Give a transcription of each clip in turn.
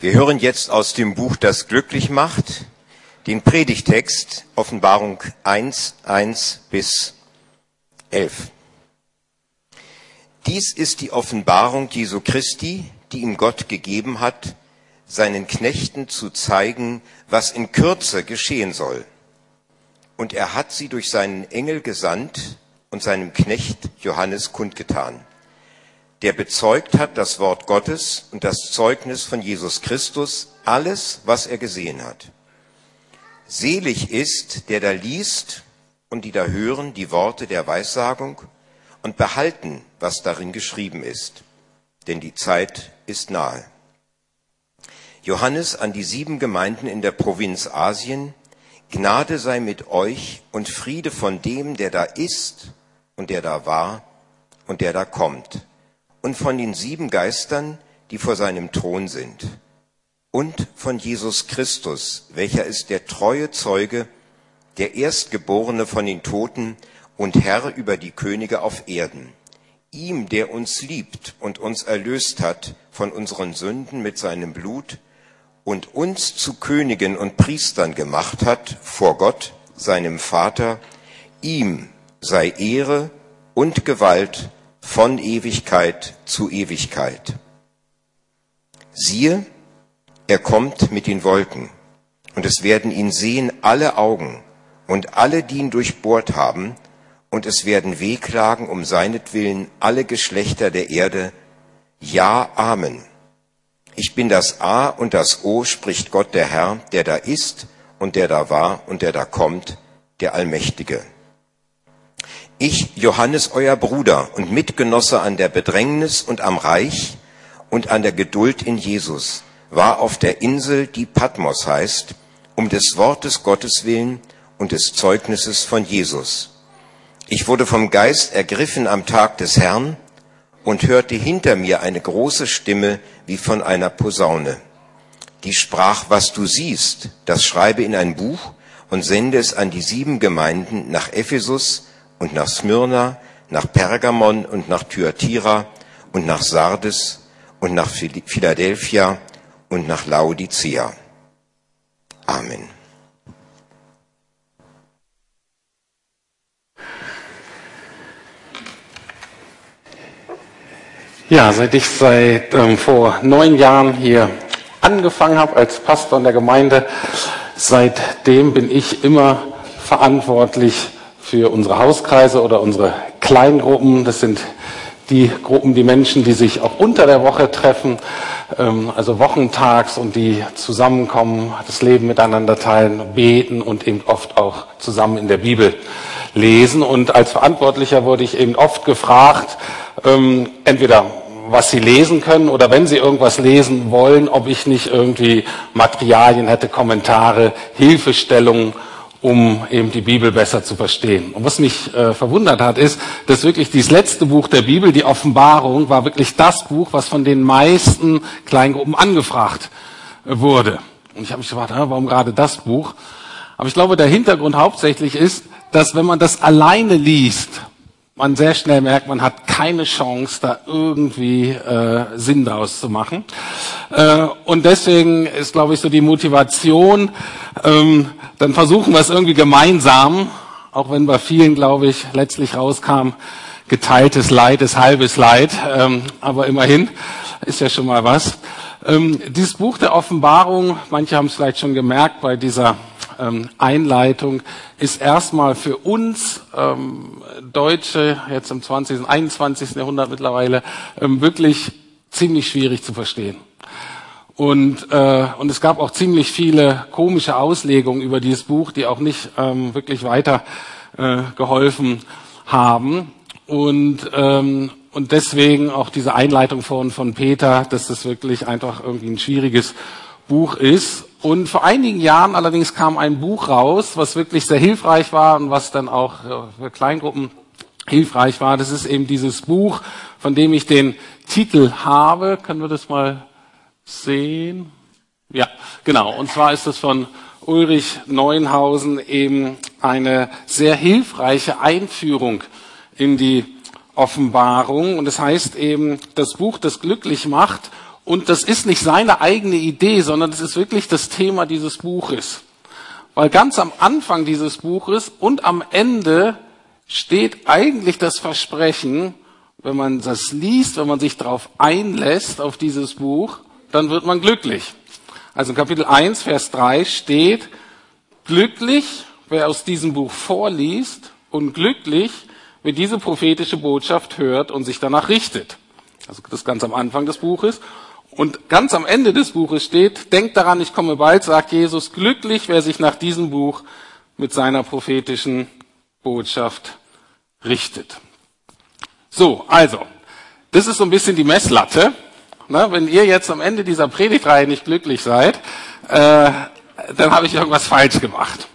Wir hören jetzt aus dem Buch Das glücklich macht den Predigtext Offenbarung 1, 1 bis 11. Dies ist die Offenbarung Jesu Christi, die ihm Gott gegeben hat, seinen Knechten zu zeigen, was in Kürze geschehen soll. Und er hat sie durch seinen Engel gesandt und seinem Knecht Johannes kundgetan der bezeugt hat das Wort Gottes und das Zeugnis von Jesus Christus, alles, was er gesehen hat. Selig ist, der da liest und die da hören die Worte der Weissagung und behalten, was darin geschrieben ist, denn die Zeit ist nahe. Johannes an die sieben Gemeinden in der Provinz Asien, Gnade sei mit euch und Friede von dem, der da ist und der da war und der da kommt und von den sieben Geistern, die vor seinem Thron sind, und von Jesus Christus, welcher ist der treue Zeuge, der Erstgeborene von den Toten und Herr über die Könige auf Erden. Ihm, der uns liebt und uns erlöst hat von unseren Sünden mit seinem Blut und uns zu Königen und Priestern gemacht hat vor Gott, seinem Vater, ihm sei Ehre und Gewalt von Ewigkeit zu Ewigkeit. Siehe, er kommt mit den Wolken, und es werden ihn sehen alle Augen und alle, die ihn durchbohrt haben, und es werden wehklagen um seinetwillen alle Geschlechter der Erde. Ja, Amen. Ich bin das A und das O, spricht Gott der Herr, der da ist und der da war und der da kommt, der Allmächtige. Ich, Johannes, euer Bruder und Mitgenosse an der Bedrängnis und am Reich und an der Geduld in Jesus, war auf der Insel, die Patmos heißt, um des Wortes Gottes willen und des Zeugnisses von Jesus. Ich wurde vom Geist ergriffen am Tag des Herrn und hörte hinter mir eine große Stimme wie von einer Posaune. Die sprach, was du siehst, das schreibe in ein Buch und sende es an die sieben Gemeinden nach Ephesus, und nach Smyrna, nach Pergamon und nach Thyatira und nach Sardes und nach Philadelphia und nach Laodicea. Amen. Ja, seit ich seit ähm, vor neun Jahren hier angefangen habe als Pastor in der Gemeinde, seitdem bin ich immer verantwortlich für unsere Hauskreise oder unsere Kleingruppen. Das sind die Gruppen, die Menschen, die sich auch unter der Woche treffen, ähm, also wochentags und die zusammenkommen, das Leben miteinander teilen, beten und eben oft auch zusammen in der Bibel lesen. Und als Verantwortlicher wurde ich eben oft gefragt, ähm, entweder was sie lesen können oder wenn sie irgendwas lesen wollen, ob ich nicht irgendwie Materialien hätte, Kommentare, Hilfestellungen um eben die Bibel besser zu verstehen. Und was mich äh, verwundert hat, ist, dass wirklich dieses letzte Buch der Bibel, die Offenbarung, war wirklich das Buch, was von den meisten Kleingruppen angefragt äh, wurde. Und ich habe mich gefragt, warum gerade das Buch? Aber ich glaube, der Hintergrund hauptsächlich ist, dass wenn man das alleine liest, man sehr schnell merkt, man hat keine Chance, da irgendwie äh, Sinn draus zu machen. Äh, und deswegen ist, glaube ich, so die Motivation, ähm, dann versuchen wir es irgendwie gemeinsam, auch wenn bei vielen, glaube ich, letztlich rauskam, geteiltes Leid ist halbes Leid, ähm, aber immerhin ist ja schon mal was. Ähm, dieses Buch der Offenbarung, manche haben es vielleicht schon gemerkt bei dieser ähm, Einleitung ist erstmal für uns ähm, Deutsche jetzt im 20. 21. Jahrhundert mittlerweile ähm, wirklich ziemlich schwierig zu verstehen. Und, äh, und es gab auch ziemlich viele komische Auslegungen über dieses Buch, die auch nicht ähm, wirklich weiter äh, geholfen haben. Und, ähm, und deswegen auch diese Einleitung von, von Peter, dass das wirklich einfach irgendwie ein schwieriges Buch ist. Und vor einigen Jahren allerdings kam ein Buch raus, was wirklich sehr hilfreich war und was dann auch für Kleingruppen hilfreich war. Das ist eben dieses Buch, von dem ich den Titel habe. Können wir das mal sehen? Ja, genau. Und zwar ist es von Ulrich Neuenhausen eben eine sehr hilfreiche Einführung in die Offenbarung. Und es das heißt eben, das Buch, das glücklich macht Und das ist nicht seine eigene Idee, sondern das ist wirklich das Thema dieses Buches. Weil ganz am Anfang dieses Buches und am Ende steht eigentlich das Versprechen, wenn man das liest, wenn man sich darauf einlässt, auf dieses Buch, dann wird man glücklich. Also in Kapitel 1, Vers 3 steht, glücklich, wer aus diesem Buch vorliest und glücklich, wer diese prophetische Botschaft hört und sich danach richtet. Also das ganz am Anfang des Buches. Und ganz am Ende des Buches steht, denkt daran, ich komme bald, sagt Jesus, glücklich, wer sich nach diesem Buch mit seiner prophetischen Botschaft richtet. So, also, das ist so ein bisschen die Messlatte. Na, wenn ihr jetzt am Ende dieser Predigtreihe nicht glücklich seid, äh, dann habe ich irgendwas falsch gemacht.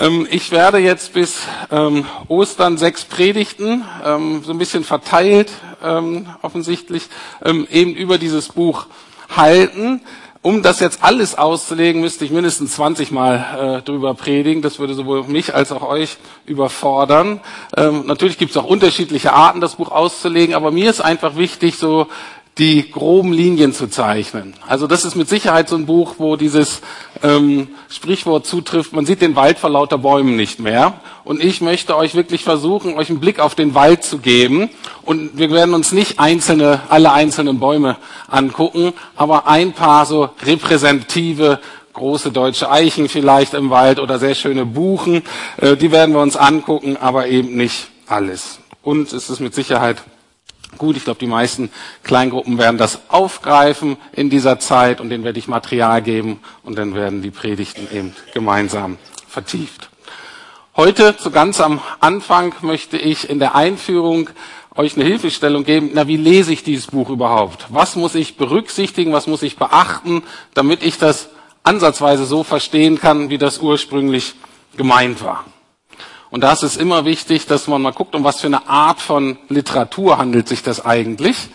Ähm, ich werde jetzt bis ähm, Ostern sechs Predigten, ähm, so ein bisschen verteilt offensichtlich, eben über dieses Buch halten. Um das jetzt alles auszulegen, müsste ich mindestens 20 Mal äh, drüber predigen. Das würde sowohl mich als auch euch überfordern. Ähm, natürlich gibt es auch unterschiedliche Arten, das Buch auszulegen, aber mir ist einfach wichtig, so die groben Linien zu zeichnen. Also das ist mit Sicherheit so ein Buch, wo dieses ähm, Sprichwort zutrifft, man sieht den Wald vor lauter Bäumen nicht mehr. Und ich möchte euch wirklich versuchen, euch einen Blick auf den Wald zu geben. Und wir werden uns nicht einzelne, alle einzelnen Bäume angucken, aber ein paar so repräsentative große deutsche Eichen vielleicht im Wald oder sehr schöne Buchen, äh, die werden wir uns angucken, aber eben nicht alles. Und es ist mit Sicherheit Gut, ich glaube, die meisten Kleingruppen werden das aufgreifen in dieser Zeit und denen werde ich Material geben und dann werden die Predigten eben gemeinsam vertieft. Heute, zu ganz am Anfang, möchte ich in der Einführung euch eine Hilfestellung geben. Na, wie lese ich dieses Buch überhaupt? Was muss ich berücksichtigen? Was muss ich beachten, damit ich das ansatzweise so verstehen kann, wie das ursprünglich gemeint war? Und da ist es immer wichtig, dass man mal guckt, um was für eine Art von Literatur handelt sich das eigentlich.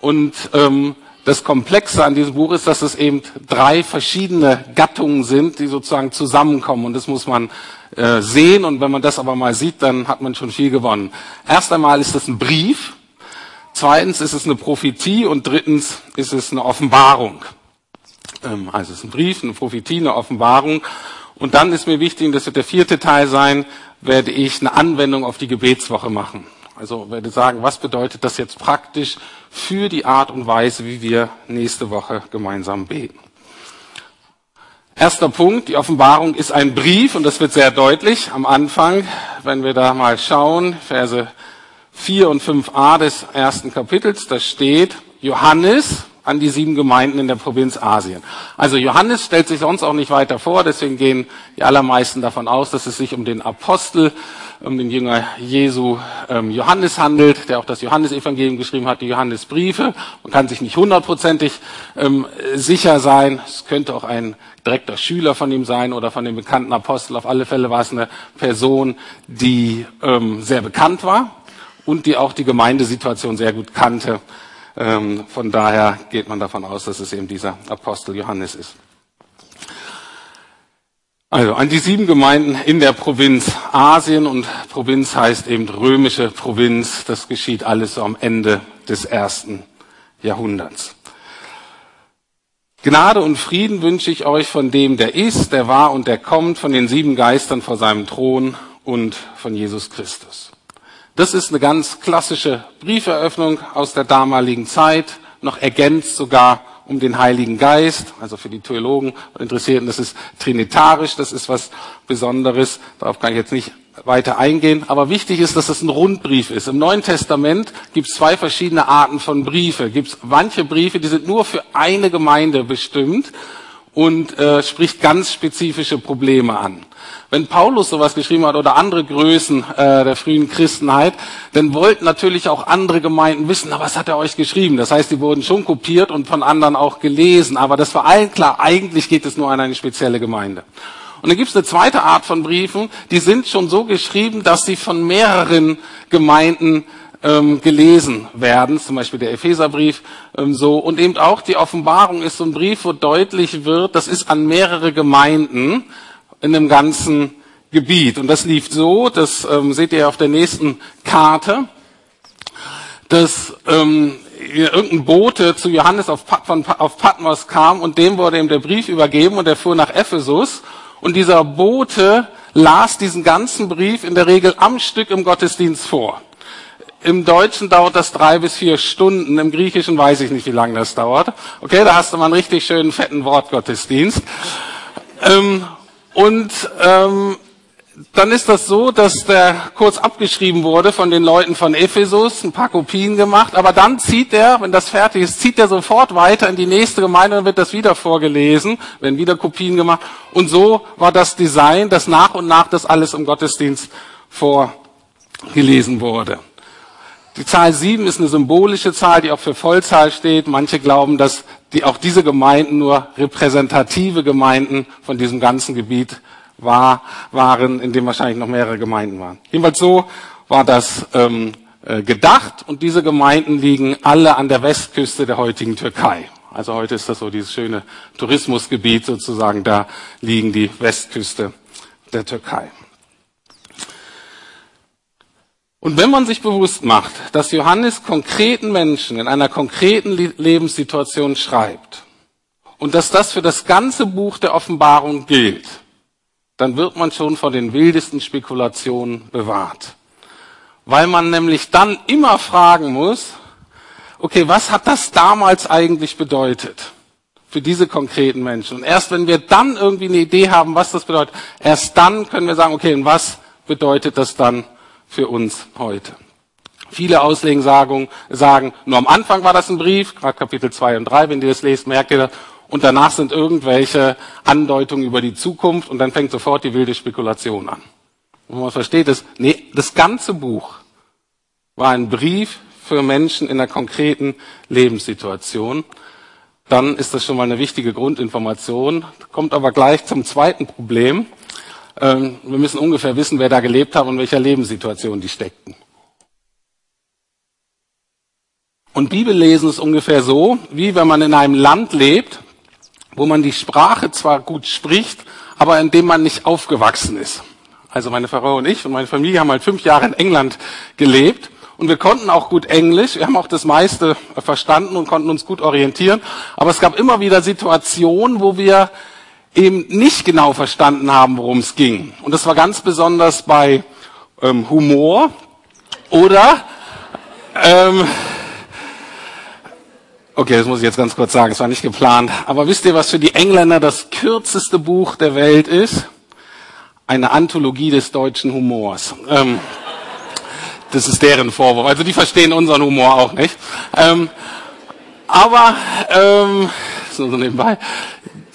Und ähm, das Komplexe an diesem Buch ist, dass es eben drei verschiedene Gattungen sind, die sozusagen zusammenkommen. Und das muss man äh, sehen. Und wenn man das aber mal sieht, dann hat man schon viel gewonnen. Erst einmal ist es ein Brief. Zweitens ist es eine Prophetie. Und drittens ist es eine Offenbarung. Ähm, also es ist ein Brief, eine Prophetie, eine Offenbarung. Und dann ist mir wichtig, das wird der vierte Teil sein, werde ich eine Anwendung auf die Gebetswoche machen. Also werde sagen, was bedeutet das jetzt praktisch für die Art und Weise, wie wir nächste Woche gemeinsam beten. Erster Punkt, die Offenbarung ist ein Brief und das wird sehr deutlich am Anfang, wenn wir da mal schauen, Verse 4 und 5a des ersten Kapitels, da steht, Johannes, an die sieben Gemeinden in der Provinz Asien. Also Johannes stellt sich sonst auch nicht weiter vor, deswegen gehen die allermeisten davon aus, dass es sich um den Apostel, um den Jünger Jesu ähm, Johannes handelt, der auch das Johannesevangelium geschrieben hat, die Johannesbriefe. Man kann sich nicht hundertprozentig ähm, sicher sein. Es könnte auch ein direkter Schüler von ihm sein oder von dem bekannten Apostel. Auf alle Fälle war es eine Person, die ähm, sehr bekannt war und die auch die Gemeindesituation sehr gut kannte von daher geht man davon aus, dass es eben dieser Apostel Johannes ist. Also an die sieben Gemeinden in der Provinz Asien und Provinz heißt eben römische Provinz. Das geschieht alles so am Ende des ersten Jahrhunderts. Gnade und Frieden wünsche ich euch von dem, der ist, der war und der kommt, von den sieben Geistern vor seinem Thron und von Jesus Christus. Das ist eine ganz klassische Brieferöffnung aus der damaligen Zeit, noch ergänzt sogar um den Heiligen Geist, also für die Theologen und Interessierten, das ist trinitarisch, das ist was Besonderes, darauf kann ich jetzt nicht weiter eingehen, aber wichtig ist, dass es ein Rundbrief ist. Im Neuen Testament gibt es zwei verschiedene Arten von Briefe. Gibt es manche Briefe, die sind nur für eine Gemeinde bestimmt und äh, spricht ganz spezifische Probleme an. Wenn Paulus sowas geschrieben hat oder andere Größen äh, der frühen Christenheit, dann wollten natürlich auch andere Gemeinden wissen, na, was hat er euch geschrieben? Das heißt, die wurden schon kopiert und von anderen auch gelesen. Aber das war allen klar, eigentlich geht es nur an eine spezielle Gemeinde. Und dann gibt es eine zweite Art von Briefen, die sind schon so geschrieben, dass sie von mehreren Gemeinden ähm, gelesen werden, zum Beispiel der Epheserbrief ähm, so. Und eben auch die Offenbarung ist so ein Brief, wo deutlich wird, das ist an mehrere Gemeinden in dem ganzen Gebiet. Und das lief so, das ähm, seht ihr auf der nächsten Karte, dass ähm, irgendein Bote zu Johannes auf, von, auf Patmos kam und dem wurde ihm der Brief übergeben und er fuhr nach Ephesus und dieser Bote las diesen ganzen Brief in der Regel am Stück im Gottesdienst vor. Im Deutschen dauert das drei bis vier Stunden, im Griechischen weiß ich nicht, wie lange das dauert. Okay, da hast du mal einen richtig schönen fetten Wortgottesdienst. Ähm, und ähm, dann ist das so, dass der kurz abgeschrieben wurde von den Leuten von Ephesus, ein paar Kopien gemacht, aber dann zieht er, wenn das fertig ist, zieht er sofort weiter in die nächste Gemeinde und wird das wieder vorgelesen, werden wieder Kopien gemacht. Und so war das Design, dass nach und nach das alles im Gottesdienst vorgelesen wurde. Die Zahl sieben ist eine symbolische Zahl, die auch für Vollzahl steht. Manche glauben, dass die, auch diese Gemeinden nur repräsentative Gemeinden von diesem ganzen Gebiet war, waren, in dem wahrscheinlich noch mehrere Gemeinden waren. Jedenfalls so war das ähm, äh, gedacht und diese Gemeinden liegen alle an der Westküste der heutigen Türkei. Also heute ist das so dieses schöne Tourismusgebiet sozusagen, da liegen die Westküste der Türkei. Und wenn man sich bewusst macht, dass Johannes konkreten Menschen in einer konkreten Lebenssituation schreibt und dass das für das ganze Buch der Offenbarung gilt, dann wird man schon vor den wildesten Spekulationen bewahrt. Weil man nämlich dann immer fragen muss, okay, was hat das damals eigentlich bedeutet für diese konkreten Menschen? Und erst wenn wir dann irgendwie eine Idee haben, was das bedeutet, erst dann können wir sagen, okay, und was bedeutet das dann für uns heute? Viele Auslegensagungen sagen, nur am Anfang war das ein Brief, gerade Kapitel 2 und 3, wenn ihr das lest, merkt ihr und danach sind irgendwelche Andeutungen über die Zukunft und dann fängt sofort die wilde Spekulation an. Und man versteht es, nee, das ganze Buch war ein Brief für Menschen in einer konkreten Lebenssituation. Dann ist das schon mal eine wichtige Grundinformation. Kommt aber gleich zum zweiten Problem. Ähm, wir müssen ungefähr wissen, wer da gelebt hat und in welcher Lebenssituation die steckten. Und Bibellesen ist ungefähr so, wie wenn man in einem Land lebt, wo man die Sprache zwar gut spricht, aber in dem man nicht aufgewachsen ist. Also meine Frau und ich und meine Familie haben halt fünf Jahre in England gelebt und wir konnten auch gut Englisch. Wir haben auch das meiste verstanden und konnten uns gut orientieren. Aber es gab immer wieder Situationen, wo wir eben nicht genau verstanden haben, worum es ging. Und das war ganz besonders bei ähm, Humor oder ähm, Okay, das muss ich jetzt ganz kurz sagen, es war nicht geplant. Aber wisst ihr, was für die Engländer das kürzeste Buch der Welt ist? Eine Anthologie des deutschen Humors. Ähm, das ist deren Vorwurf. Also die verstehen unseren Humor auch nicht. Ähm, aber, ähm, so nebenbei,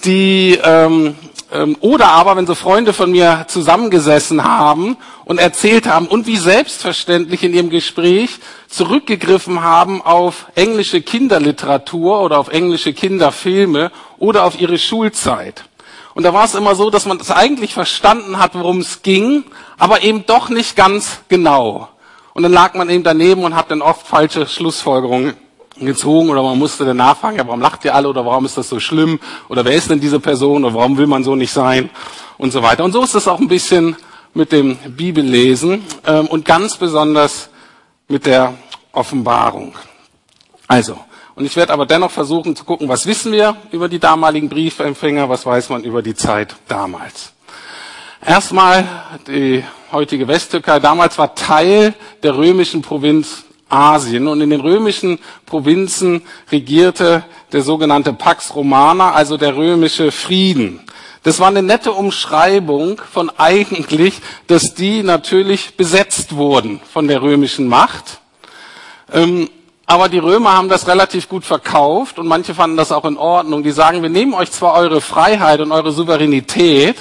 die, ähm, ähm, oder aber, wenn so Freunde von mir zusammengesessen haben und erzählt haben und wie selbstverständlich in ihrem Gespräch zurückgegriffen haben auf englische Kinderliteratur oder auf englische Kinderfilme oder auf ihre Schulzeit. Und da war es immer so, dass man das eigentlich verstanden hat, worum es ging, aber eben doch nicht ganz genau. Und dann lag man eben daneben und hat dann oft falsche Schlussfolgerungen gezogen oder man musste dann nachfragen, ja, warum lacht ihr alle oder warum ist das so schlimm oder wer ist denn diese Person oder warum will man so nicht sein und so weiter. Und so ist es auch ein bisschen mit dem Bibellesen ähm, und ganz besonders mit der Offenbarung. Also, und ich werde aber dennoch versuchen zu gucken, was wissen wir über die damaligen Briefempfänger, was weiß man über die Zeit damals. Erstmal die heutige Westtürkei. Damals war Teil der römischen Provinz Asien. Und in den römischen Provinzen regierte der sogenannte Pax Romana, also der römische Frieden. Das war eine nette Umschreibung von eigentlich, dass die natürlich besetzt wurden von der römischen Macht. Ähm, aber die Römer haben das relativ gut verkauft und manche fanden das auch in Ordnung. Die sagen, wir nehmen euch zwar eure Freiheit und eure Souveränität,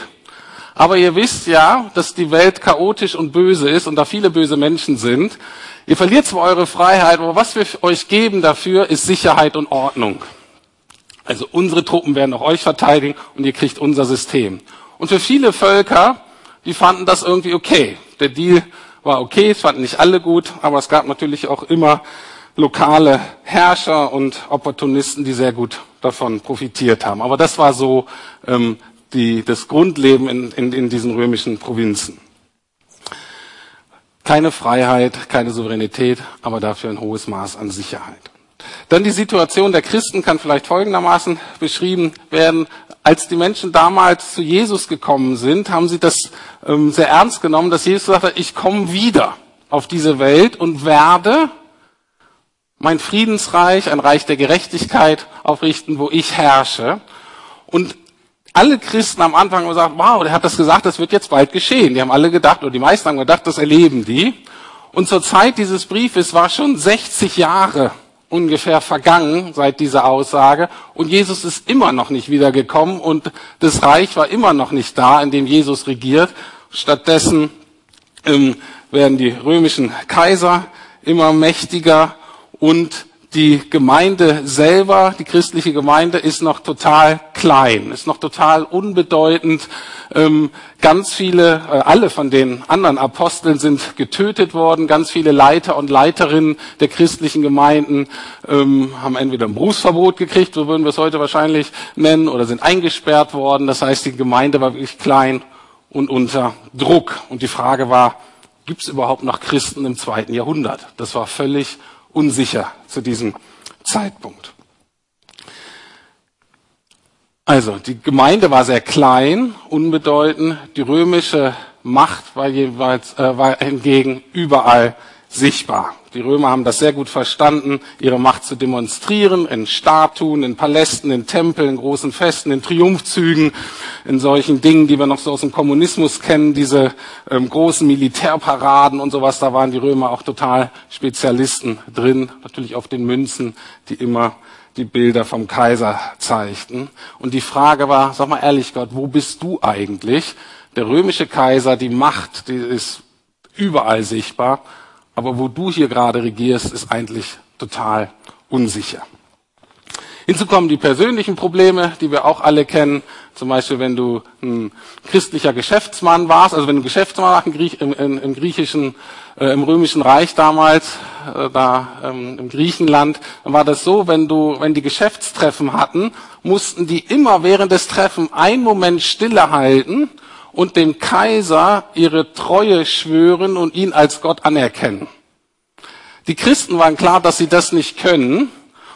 aber ihr wisst ja, dass die Welt chaotisch und böse ist und da viele böse Menschen sind. Ihr verliert zwar eure Freiheit, aber was wir euch geben dafür, ist Sicherheit und Ordnung. Also unsere Truppen werden auch euch verteidigen und ihr kriegt unser System. Und für viele Völker, die fanden das irgendwie okay. Der Deal war okay, es fanden nicht alle gut, aber es gab natürlich auch immer lokale Herrscher und Opportunisten, die sehr gut davon profitiert haben. Aber das war so ähm, die, das Grundleben in, in, in diesen römischen Provinzen. Keine Freiheit, keine Souveränität, aber dafür ein hohes Maß an Sicherheit. Dann die Situation der Christen kann vielleicht folgendermaßen beschrieben werden. Als die Menschen damals zu Jesus gekommen sind, haben sie das ähm, sehr ernst genommen, dass Jesus sagte, ich komme wieder auf diese Welt und werde mein Friedensreich, ein Reich der Gerechtigkeit aufrichten, wo ich herrsche. Und alle Christen am Anfang haben gesagt, wow, der hat das gesagt, das wird jetzt bald geschehen. Die haben alle gedacht, oder die meisten haben gedacht, das erleben die. Und zur Zeit dieses Briefes war schon 60 Jahre ungefähr vergangen seit dieser Aussage und Jesus ist immer noch nicht wiedergekommen und das Reich war immer noch nicht da, in dem Jesus regiert. Stattdessen ähm, werden die römischen Kaiser immer mächtiger und die Gemeinde selber, die christliche Gemeinde, ist noch total klein, ist noch total unbedeutend. Ähm, ganz viele, äh, alle von den anderen Aposteln sind getötet worden. Ganz viele Leiter und Leiterinnen der christlichen Gemeinden ähm, haben entweder ein Berufsverbot gekriegt, so würden wir es heute wahrscheinlich nennen, oder sind eingesperrt worden. Das heißt, die Gemeinde war wirklich klein und unter Druck. Und die Frage war, gibt es überhaupt noch Christen im zweiten Jahrhundert? Das war völlig unsicher zu diesem Zeitpunkt. Also, die Gemeinde war sehr klein, unbedeutend. Die römische Macht war jeweils, äh, war hingegen überall sichtbar. Die Römer haben das sehr gut verstanden, ihre Macht zu demonstrieren in Statuen, in Palästen, in Tempeln, in großen Festen, in Triumphzügen, in solchen Dingen, die wir noch so aus dem Kommunismus kennen, diese ähm, großen Militärparaden und sowas. Da waren die Römer auch total Spezialisten drin, natürlich auf den Münzen, die immer die Bilder vom Kaiser zeigten. Und die Frage war, sag mal ehrlich Gott, wo bist du eigentlich? Der römische Kaiser, die Macht, die ist überall sichtbar. Aber wo du hier gerade regierst, ist eigentlich total unsicher. Hinzu kommen die persönlichen Probleme, die wir auch alle kennen. Zum Beispiel, wenn du ein christlicher Geschäftsmann warst, also wenn du Geschäftsmann warst im, im, im griechischen, äh, im römischen Reich damals, äh, da ähm, im Griechenland, dann war das so, wenn du, wenn die Geschäftstreffen hatten, mussten die immer während des Treffens einen Moment Stille halten und dem Kaiser ihre Treue schwören und ihn als Gott anerkennen. Die Christen waren klar, dass sie das nicht können.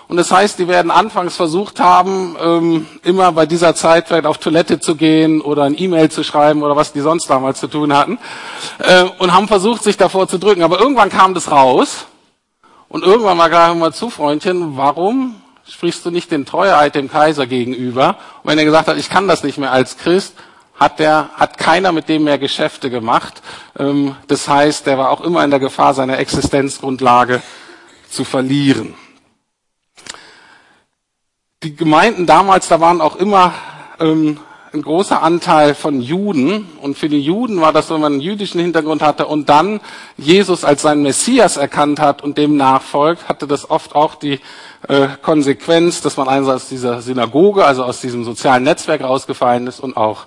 Und das heißt, die werden anfangs versucht haben, ähm, immer bei dieser Zeit vielleicht auf Toilette zu gehen oder ein E-Mail zu schreiben oder was die sonst damals zu tun hatten. Äh, und haben versucht, sich davor zu drücken. Aber irgendwann kam das raus. Und irgendwann war gerade mal zu, Freundchen, warum sprichst du nicht den Treueeid dem Kaiser gegenüber? Und wenn er gesagt hat, ich kann das nicht mehr als Christ, hat der, hat keiner mit dem mehr Geschäfte gemacht. Ähm, das heißt, der war auch immer in der Gefahr, seine Existenzgrundlage zu verlieren. Die Gemeinden damals, da waren auch immer ähm, ein großer Anteil von Juden. Und für die Juden war das, wenn man einen jüdischen Hintergrund hatte und dann Jesus als seinen Messias erkannt hat und dem nachfolgt, hatte das oft auch die äh, Konsequenz, dass man einerseits aus dieser Synagoge, also aus diesem sozialen Netzwerk rausgefallen ist und auch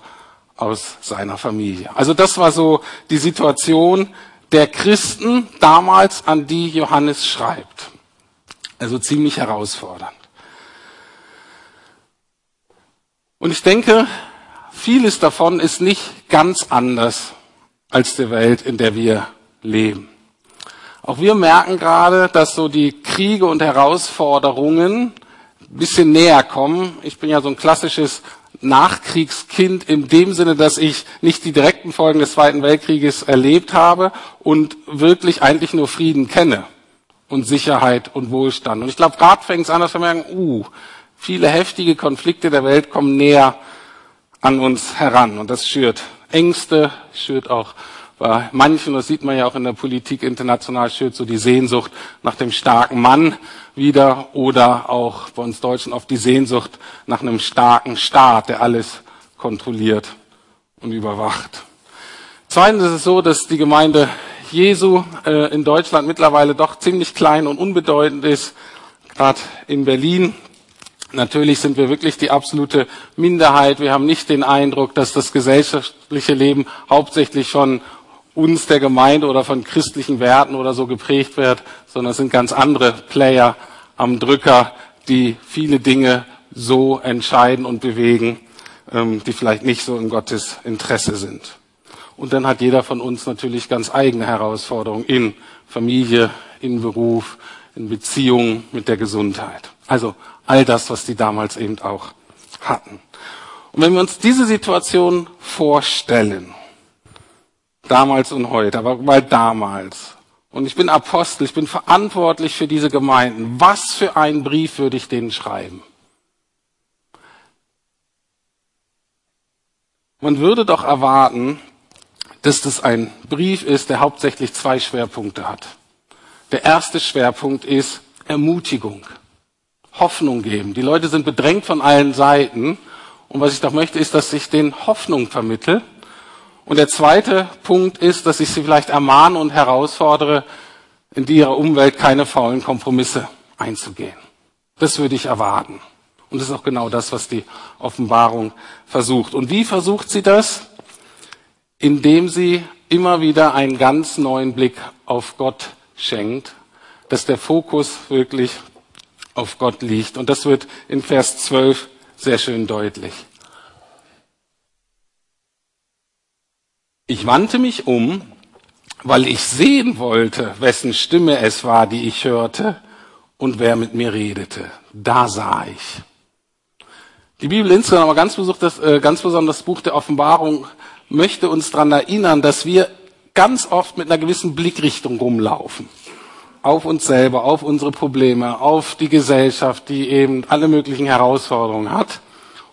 aus seiner Familie. Also das war so die Situation der Christen damals, an die Johannes schreibt. Also ziemlich herausfordernd. Und ich denke, vieles davon ist nicht ganz anders als die Welt, in der wir leben. Auch wir merken gerade, dass so die Kriege und Herausforderungen ein bisschen näher kommen. Ich bin ja so ein klassisches Nachkriegskind in dem Sinne, dass ich nicht die direkten Folgen des Zweiten Weltkrieges erlebt habe und wirklich eigentlich nur Frieden kenne und Sicherheit und Wohlstand. Und ich glaube, gerade fängt es an, dass wir merken, uh, viele heftige Konflikte der Welt kommen näher an uns heran. Und das schürt Ängste, schürt auch bei manchen, das sieht man ja auch in der Politik international, schürt so die Sehnsucht nach dem starken Mann wieder oder auch bei uns Deutschen oft die Sehnsucht nach einem starken Staat, der alles kontrolliert und überwacht. Zweitens ist es so, dass die Gemeinde Jesu äh, in Deutschland mittlerweile doch ziemlich klein und unbedeutend ist, gerade in Berlin. Natürlich sind wir wirklich die absolute Minderheit. Wir haben nicht den Eindruck, dass das gesellschaftliche Leben hauptsächlich von uns der Gemeinde oder von christlichen Werten oder so geprägt wird, sondern es sind ganz andere Player am Drücker, die viele Dinge so entscheiden und bewegen, ähm, die vielleicht nicht so in Gottes Interesse sind. Und dann hat jeder von uns natürlich ganz eigene Herausforderungen in Familie, in Beruf, in Beziehungen mit der Gesundheit. Also all das, was die damals eben auch hatten. Und wenn wir uns diese Situation vorstellen, damals und heute, aber mal damals, und ich bin Apostel, ich bin verantwortlich für diese Gemeinden, was für einen Brief würde ich denen schreiben? Man würde doch erwarten, dass das ein Brief ist, der hauptsächlich zwei Schwerpunkte hat. Der erste Schwerpunkt ist Ermutigung, Hoffnung geben. Die Leute sind bedrängt von allen Seiten. Und was ich doch möchte, ist, dass ich denen Hoffnung vermittle. Und der zweite Punkt ist, dass ich sie vielleicht ermahne und herausfordere, in ihrer Umwelt keine faulen Kompromisse einzugehen. Das würde ich erwarten. Und das ist auch genau das, was die Offenbarung versucht. Und wie versucht sie das? Indem sie immer wieder einen ganz neuen Blick auf Gott schenkt, dass der Fokus wirklich auf Gott liegt. Und das wird in Vers 12 sehr schön deutlich. Ich wandte mich um, weil ich sehen wollte, wessen Stimme es war, die ich hörte und wer mit mir redete. Da sah ich. Die Bibel insgesamt, aber ganz, das, äh, ganz besonders das Buch der Offenbarung, möchte uns daran erinnern, dass wir ganz oft mit einer gewissen Blickrichtung rumlaufen. Auf uns selber, auf unsere Probleme, auf die Gesellschaft, die eben alle möglichen Herausforderungen hat.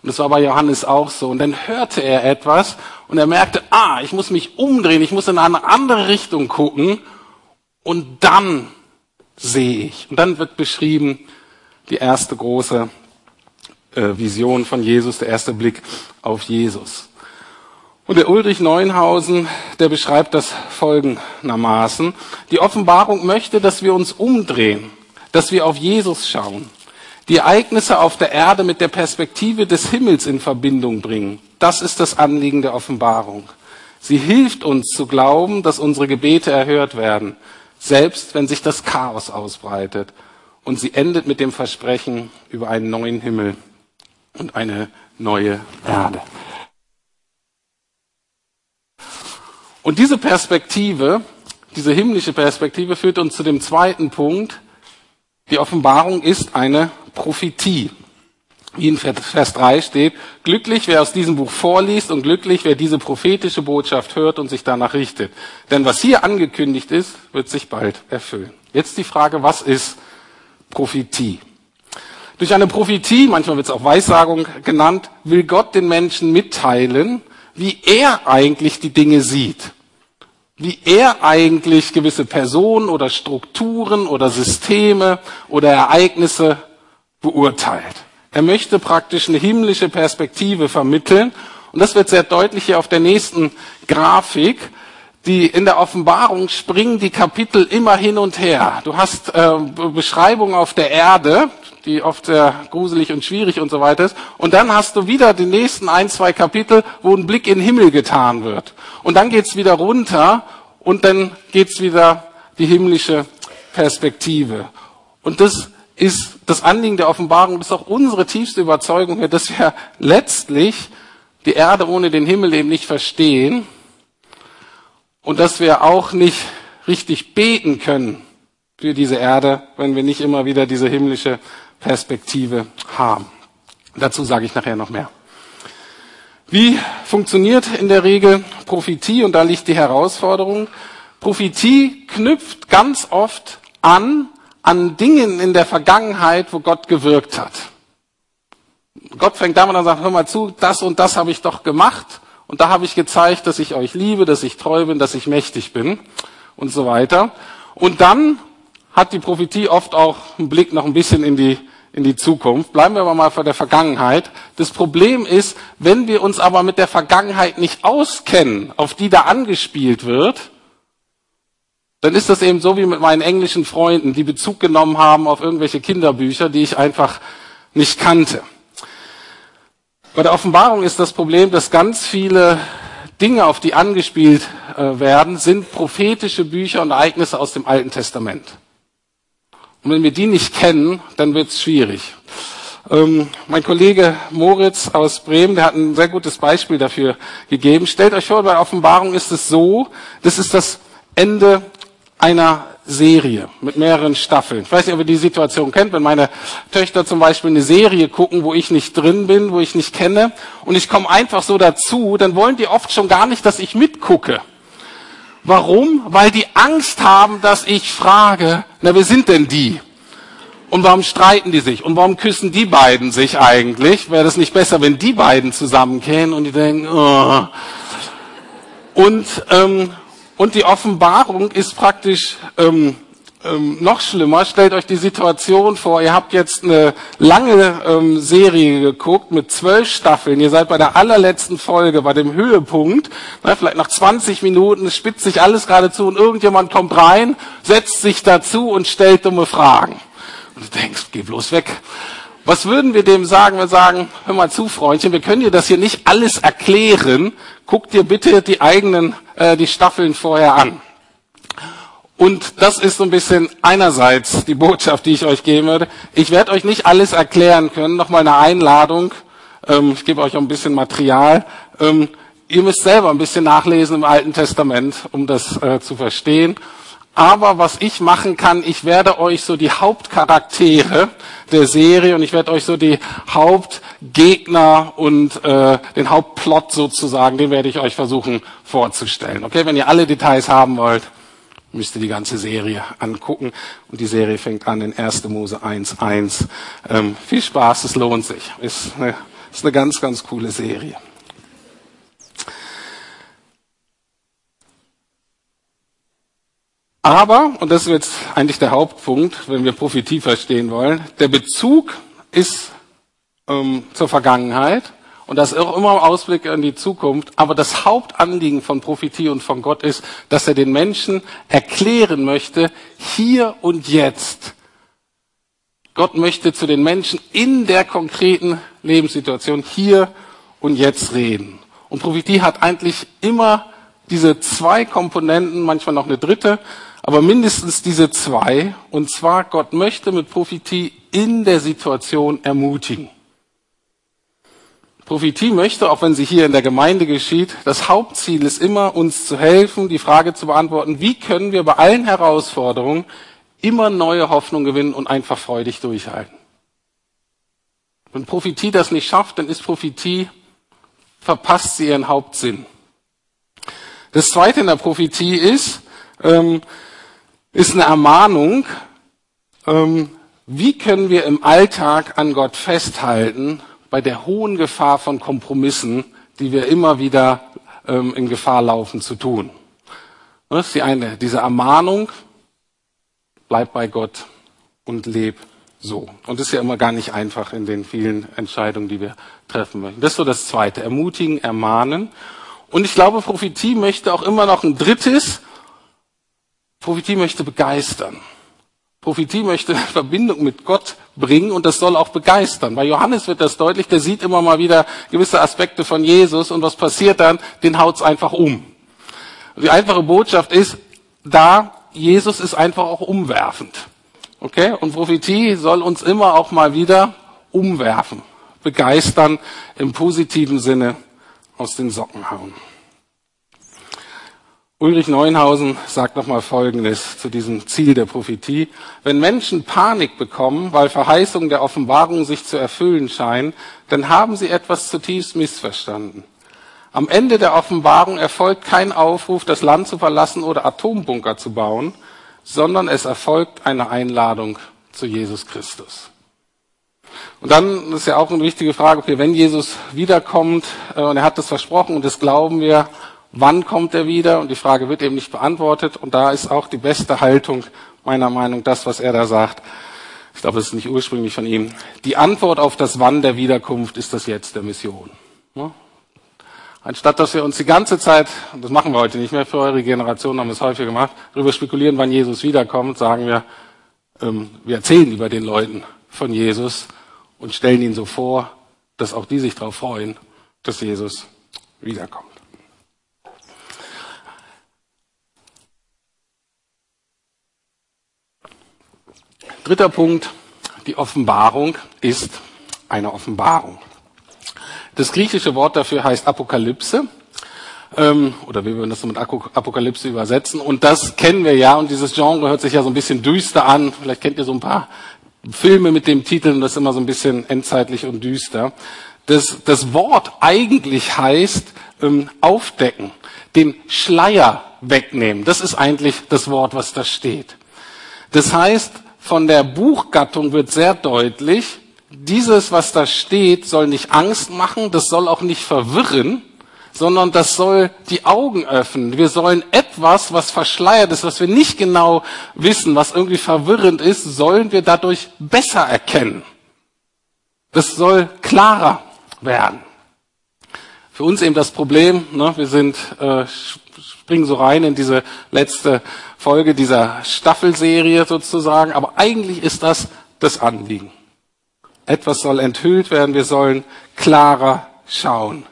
Und das war bei Johannes auch so. Und dann hörte er etwas und er merkte, ah, ich muss mich umdrehen, ich muss in eine andere Richtung gucken. Und dann sehe ich. Und dann wird beschrieben die erste große äh, Vision von Jesus, der erste Blick auf Jesus. Und der Ulrich Neuenhausen, der beschreibt das folgendermaßen. Die Offenbarung möchte, dass wir uns umdrehen, dass wir auf Jesus schauen, die Ereignisse auf der Erde mit der Perspektive des Himmels in Verbindung bringen. Das ist das Anliegen der Offenbarung. Sie hilft uns zu glauben, dass unsere Gebete erhört werden, selbst wenn sich das Chaos ausbreitet. Und sie endet mit dem Versprechen über einen neuen Himmel und eine neue Erde. Und diese Perspektive, diese himmlische Perspektive führt uns zu dem zweiten Punkt. Die Offenbarung ist eine Prophetie. Wie in Vers 3 steht, glücklich wer aus diesem Buch vorliest und glücklich wer diese prophetische Botschaft hört und sich danach richtet. Denn was hier angekündigt ist, wird sich bald erfüllen. Jetzt die Frage, was ist Prophetie? Durch eine Prophetie, manchmal wird es auch Weissagung genannt, will Gott den Menschen mitteilen, wie er eigentlich die Dinge sieht. Wie er eigentlich gewisse Personen oder Strukturen oder Systeme oder Ereignisse beurteilt. Er möchte praktisch eine himmlische Perspektive vermitteln. Und das wird sehr deutlich hier auf der nächsten Grafik. Die, in der Offenbarung springen die Kapitel immer hin und her. Du hast äh, Beschreibungen auf der Erde, die oft sehr gruselig und schwierig und so weiter ist. Und dann hast du wieder die nächsten ein, zwei Kapitel, wo ein Blick in den Himmel getan wird. Und dann geht's wieder runter und dann geht's wieder die himmlische Perspektive. Und das ist das Anliegen der Offenbarung, das ist auch unsere tiefste Überzeugung, dass wir letztlich die Erde ohne den Himmel eben nicht verstehen und dass wir auch nicht richtig beten können für diese Erde, wenn wir nicht immer wieder diese himmlische Perspektive haben. Dazu sage ich nachher noch mehr. Wie funktioniert in der Regel Prophetie? Und da liegt die Herausforderung. Prophetie knüpft ganz oft an an Dingen in der Vergangenheit, wo Gott gewirkt hat. Gott fängt damit an und sagt, hör mal zu, das und das habe ich doch gemacht. Und da habe ich gezeigt, dass ich euch liebe, dass ich treu bin, dass ich mächtig bin und so weiter. Und dann hat die Prophetie oft auch einen Blick noch ein bisschen in die, in die Zukunft. Bleiben wir aber mal vor der Vergangenheit. Das Problem ist, wenn wir uns aber mit der Vergangenheit nicht auskennen, auf die da angespielt wird, dann ist das eben so wie mit meinen englischen Freunden, die Bezug genommen haben auf irgendwelche Kinderbücher, die ich einfach nicht kannte. Bei der Offenbarung ist das Problem, dass ganz viele Dinge, auf die angespielt äh, werden, sind prophetische Bücher und Ereignisse aus dem Alten Testament. Und wenn wir die nicht kennen, dann wird es schwierig. Ähm, mein Kollege Moritz aus Bremen, der hat ein sehr gutes Beispiel dafür gegeben. Stellt euch vor, bei Offenbarung ist es so, das ist das Ende einer Serie mit mehreren Staffeln. Ich weiß nicht, ob ihr die Situation kennt, wenn meine Töchter zum Beispiel eine Serie gucken, wo ich nicht drin bin, wo ich nicht kenne, und ich komme einfach so dazu, dann wollen die oft schon gar nicht, dass ich mitgucke. Warum? Weil die Angst haben, dass ich frage, na, wer sind denn die? Und warum streiten die sich? Und warum küssen die beiden sich eigentlich? Wäre das nicht besser, wenn die beiden zusammenkämen und die denken, oh. Und, ähm, und die Offenbarung ist praktisch ähm, ähm, noch schlimmer. Stellt euch die Situation vor, ihr habt jetzt eine lange ähm, Serie geguckt mit zwölf Staffeln. Ihr seid bei der allerletzten Folge, bei dem Höhepunkt. Na, vielleicht nach 20 Minuten, spitzt sich alles gerade zu und irgendjemand kommt rein, setzt sich dazu und stellt dumme Fragen. Und du denkst, geh bloß weg. Was würden wir dem sagen? Wir sagen, hör mal zu, Freundchen, wir können dir das hier nicht alles erklären. Guck dir bitte die eigenen, äh, die Staffeln vorher an. Und das ist so ein bisschen einerseits die Botschaft, die ich euch geben würde. Ich werde euch nicht alles erklären können. Nochmal eine Einladung. Ähm, ich gebe euch auch ein bisschen Material. Ähm, ihr müsst selber ein bisschen nachlesen im Alten Testament, um das äh, zu verstehen. Aber was ich machen kann, ich werde euch so die Hauptcharaktere der Serie und ich werde euch so die Hauptgegner und äh, den Hauptplot sozusagen, den werde ich euch versuchen vorzustellen. Okay, wenn ihr alle Details haben wollt, müsst ihr die ganze Serie angucken. Und die Serie fängt an in 1. Mose 1.1. Ähm, viel Spaß, es lohnt sich. Ist eine, ist eine ganz, ganz coole Serie. Aber, und das ist jetzt eigentlich der Hauptpunkt, wenn wir Prophetie verstehen wollen, der Bezug ist ähm, zur Vergangenheit und das ist auch immer im Ausblick in die Zukunft. Aber das Hauptanliegen von Prophetie und von Gott ist, dass er den Menschen erklären möchte, hier und jetzt. Gott möchte zu den Menschen in der konkreten Lebenssituation hier und jetzt reden. Und Prophetie hat eigentlich immer diese zwei Komponenten, manchmal noch eine dritte, aber mindestens diese zwei. Und zwar, Gott möchte mit Prophetie in der Situation ermutigen. Prophetie möchte, auch wenn sie hier in der Gemeinde geschieht, das Hauptziel ist immer, uns zu helfen, die Frage zu beantworten, wie können wir bei allen Herausforderungen immer neue Hoffnung gewinnen und einfach freudig durchhalten. Wenn Prophetie das nicht schafft, dann ist Prophetie, verpasst sie ihren Hauptsinn. Das zweite in der Prophetie ist, ähm, ist eine Ermahnung, ähm, wie können wir im Alltag an Gott festhalten, bei der hohen Gefahr von Kompromissen, die wir immer wieder ähm, in Gefahr laufen zu tun. Das ist die eine, diese Ermahnung, bleib bei Gott und leb so. Und das ist ja immer gar nicht einfach in den vielen Entscheidungen, die wir treffen möchten. Das ist so das zweite, ermutigen, ermahnen. Und ich glaube, Prophetie möchte auch immer noch ein drittes, Prophetie möchte begeistern. Prophetie möchte Verbindung mit Gott bringen und das soll auch begeistern. Bei Johannes wird das deutlich, der sieht immer mal wieder gewisse Aspekte von Jesus und was passiert dann? Den haut's einfach um. Die einfache Botschaft ist, da Jesus ist einfach auch umwerfend. Okay? Und Prophetie soll uns immer auch mal wieder umwerfen, begeistern im positiven Sinne aus den Socken hauen. Ulrich Neuenhausen sagt nochmal Folgendes zu diesem Ziel der Prophetie. Wenn Menschen Panik bekommen, weil Verheißungen der Offenbarung sich zu erfüllen scheinen, dann haben sie etwas zutiefst missverstanden. Am Ende der Offenbarung erfolgt kein Aufruf, das Land zu verlassen oder Atombunker zu bauen, sondern es erfolgt eine Einladung zu Jesus Christus. Und dann ist ja auch eine wichtige Frage, okay, wenn Jesus wiederkommt äh, und er hat das versprochen und das glauben wir, wann kommt er wieder? Und die Frage wird eben nicht beantwortet. Und da ist auch die beste Haltung meiner Meinung das, was er da sagt. Ich glaube, das ist nicht ursprünglich von ihm. Die Antwort auf das Wann der Wiederkunft ist das Jetzt der Mission. Anstatt dass wir uns die ganze Zeit, und das machen wir heute nicht mehr, für eure Generation haben wir es häufig gemacht, darüber spekulieren, wann Jesus wiederkommt, sagen wir, ähm, wir erzählen lieber den Leuten von Jesus und stellen ihnen so vor, dass auch die sich darauf freuen, dass Jesus wiederkommt. Dritter Punkt, die Offenbarung ist eine Offenbarung. Das griechische Wort dafür heißt Apokalypse. ähm, oder wie würden das so mit Apokalypse übersetzen. Und das kennen wir ja und dieses Genre hört sich ja so ein bisschen düster an. Vielleicht kennt ihr so ein paar Filme mit dem Titel und das ist immer so ein bisschen endzeitlich und düster. Das, das Wort eigentlich heißt ähm, aufdecken, den Schleier wegnehmen. Das ist eigentlich das Wort, was da steht. Das heißt, von der Buchgattung wird sehr deutlich, dieses, was da steht, soll nicht Angst machen, das soll auch nicht verwirren, sondern das soll die Augen öffnen. Wir sollen etwas, was verschleiert ist, was wir nicht genau wissen, was irgendwie verwirrend ist, sollen wir dadurch besser erkennen. Das soll klarer werden. Für uns eben das Problem, ne, wir sind, äh, springen so rein in diese letzte Folge dieser Staffelserie sozusagen, aber eigentlich ist das das Anliegen. Etwas soll enthüllt werden, wir sollen klarer schauen.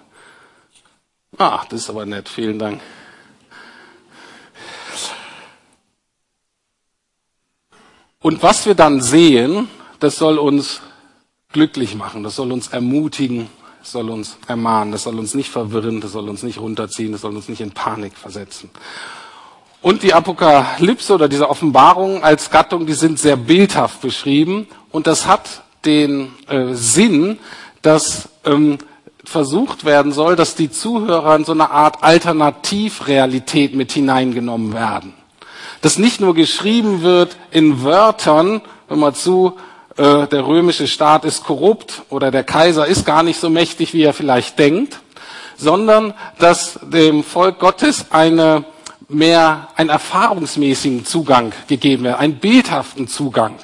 Ah, das ist aber nett, vielen Dank. Und was wir dann sehen, das soll uns glücklich machen, das soll uns ermutigen, das soll uns ermahnen, das soll uns nicht verwirren, das soll uns nicht runterziehen, das soll uns nicht in Panik versetzen. Und die Apokalypse oder diese Offenbarungen als Gattung, die sind sehr bildhaft beschrieben und das hat den äh, Sinn, dass ähm, versucht werden soll, dass die Zuhörer in so eine Art Alternativrealität mit hineingenommen werden. Dass nicht nur geschrieben wird in Wörtern, hör mal zu, äh, der römische Staat ist korrupt oder der Kaiser ist gar nicht so mächtig, wie er vielleicht denkt, sondern dass dem Volk Gottes eine mehr einen erfahrungsmäßigen Zugang gegeben wird, einen bildhaften Zugang.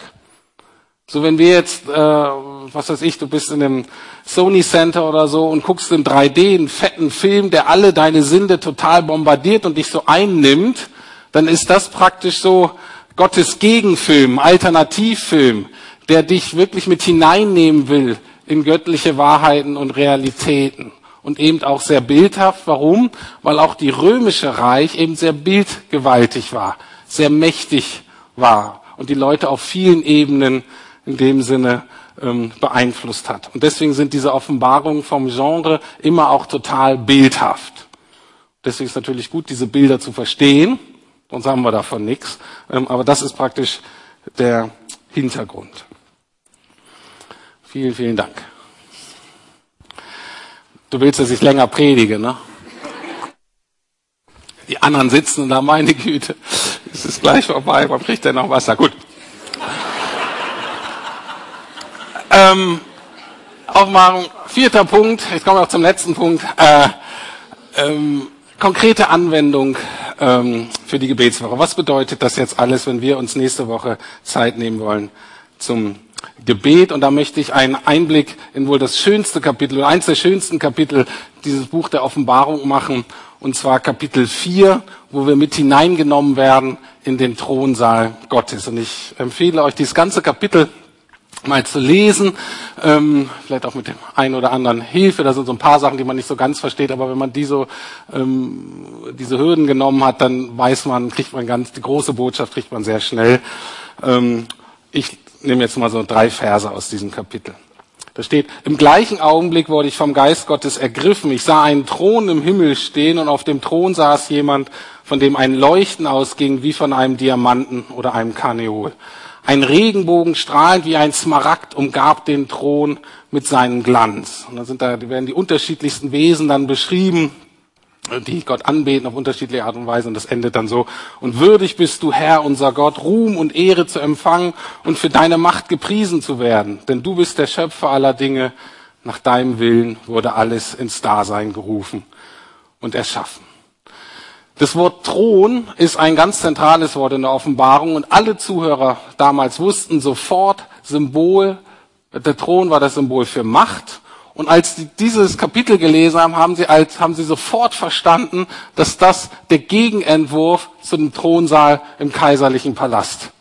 So, wenn wir jetzt, äh, was weiß ich, du bist in einem Sony Center oder so und guckst in 3D einen fetten Film, der alle deine Sinde total bombardiert und dich so einnimmt, dann ist das praktisch so Gottes Gegenfilm, Alternativfilm, der dich wirklich mit hineinnehmen will in göttliche Wahrheiten und Realitäten. Und eben auch sehr bildhaft. Warum? Weil auch die römische Reich eben sehr bildgewaltig war, sehr mächtig war und die Leute auf vielen Ebenen in dem Sinne ähm, beeinflusst hat. Und deswegen sind diese Offenbarungen vom Genre immer auch total bildhaft. Deswegen ist natürlich gut, diese Bilder zu verstehen, sonst haben wir davon nichts. Ähm, aber das ist praktisch der Hintergrund. Vielen, vielen Dank. Du willst, dass ich länger predige, ne? Die anderen sitzen da, meine Güte, es ist gleich vorbei, man kriegt ja noch Wasser. Gut. Ähm, Aufmachung, vierter Punkt, jetzt kommen wir auch zum letzten Punkt. Äh, ähm, konkrete Anwendung ähm, für die Gebetswoche. Was bedeutet das jetzt alles, wenn wir uns nächste Woche Zeit nehmen wollen zum Gebet? Und da möchte ich einen Einblick in wohl das schönste Kapitel oder eins der schönsten Kapitel dieses Buch der Offenbarung machen. Und zwar Kapitel 4, wo wir mit hineingenommen werden in den Thronsaal Gottes. Und ich empfehle euch dieses ganze Kapitel mal zu lesen, ähm, vielleicht auch mit dem einen oder anderen Hilfe. Da sind so ein paar Sachen, die man nicht so ganz versteht, aber wenn man die so, ähm, diese Hürden genommen hat, dann weiß man, kriegt man ganz, die große Botschaft kriegt man sehr schnell. Ähm, ich nehme jetzt mal so drei Verse aus diesem Kapitel. Da steht, im gleichen Augenblick wurde ich vom Geist Gottes ergriffen. Ich sah einen Thron im Himmel stehen und auf dem Thron saß jemand, von dem ein Leuchten ausging wie von einem Diamanten oder einem Karneol. Ein Regenbogen strahlend wie ein Smaragd umgab den Thron mit seinem Glanz. Und dann sind da, werden die unterschiedlichsten Wesen dann beschrieben, die Gott anbeten auf unterschiedliche Art und Weise. Und das endet dann so. Und würdig bist du, Herr, unser Gott, Ruhm und Ehre zu empfangen und für deine Macht gepriesen zu werden. Denn du bist der Schöpfer aller Dinge. Nach deinem Willen wurde alles ins Dasein gerufen und erschaffen. Das Wort Thron ist ein ganz zentrales Wort in der Offenbarung und alle Zuhörer damals wussten sofort Symbol, der Thron war das Symbol für Macht. Und als sie dieses Kapitel gelesen haben, haben sie, als, haben sie sofort verstanden, dass das der Gegenentwurf zu dem Thronsaal im kaiserlichen Palast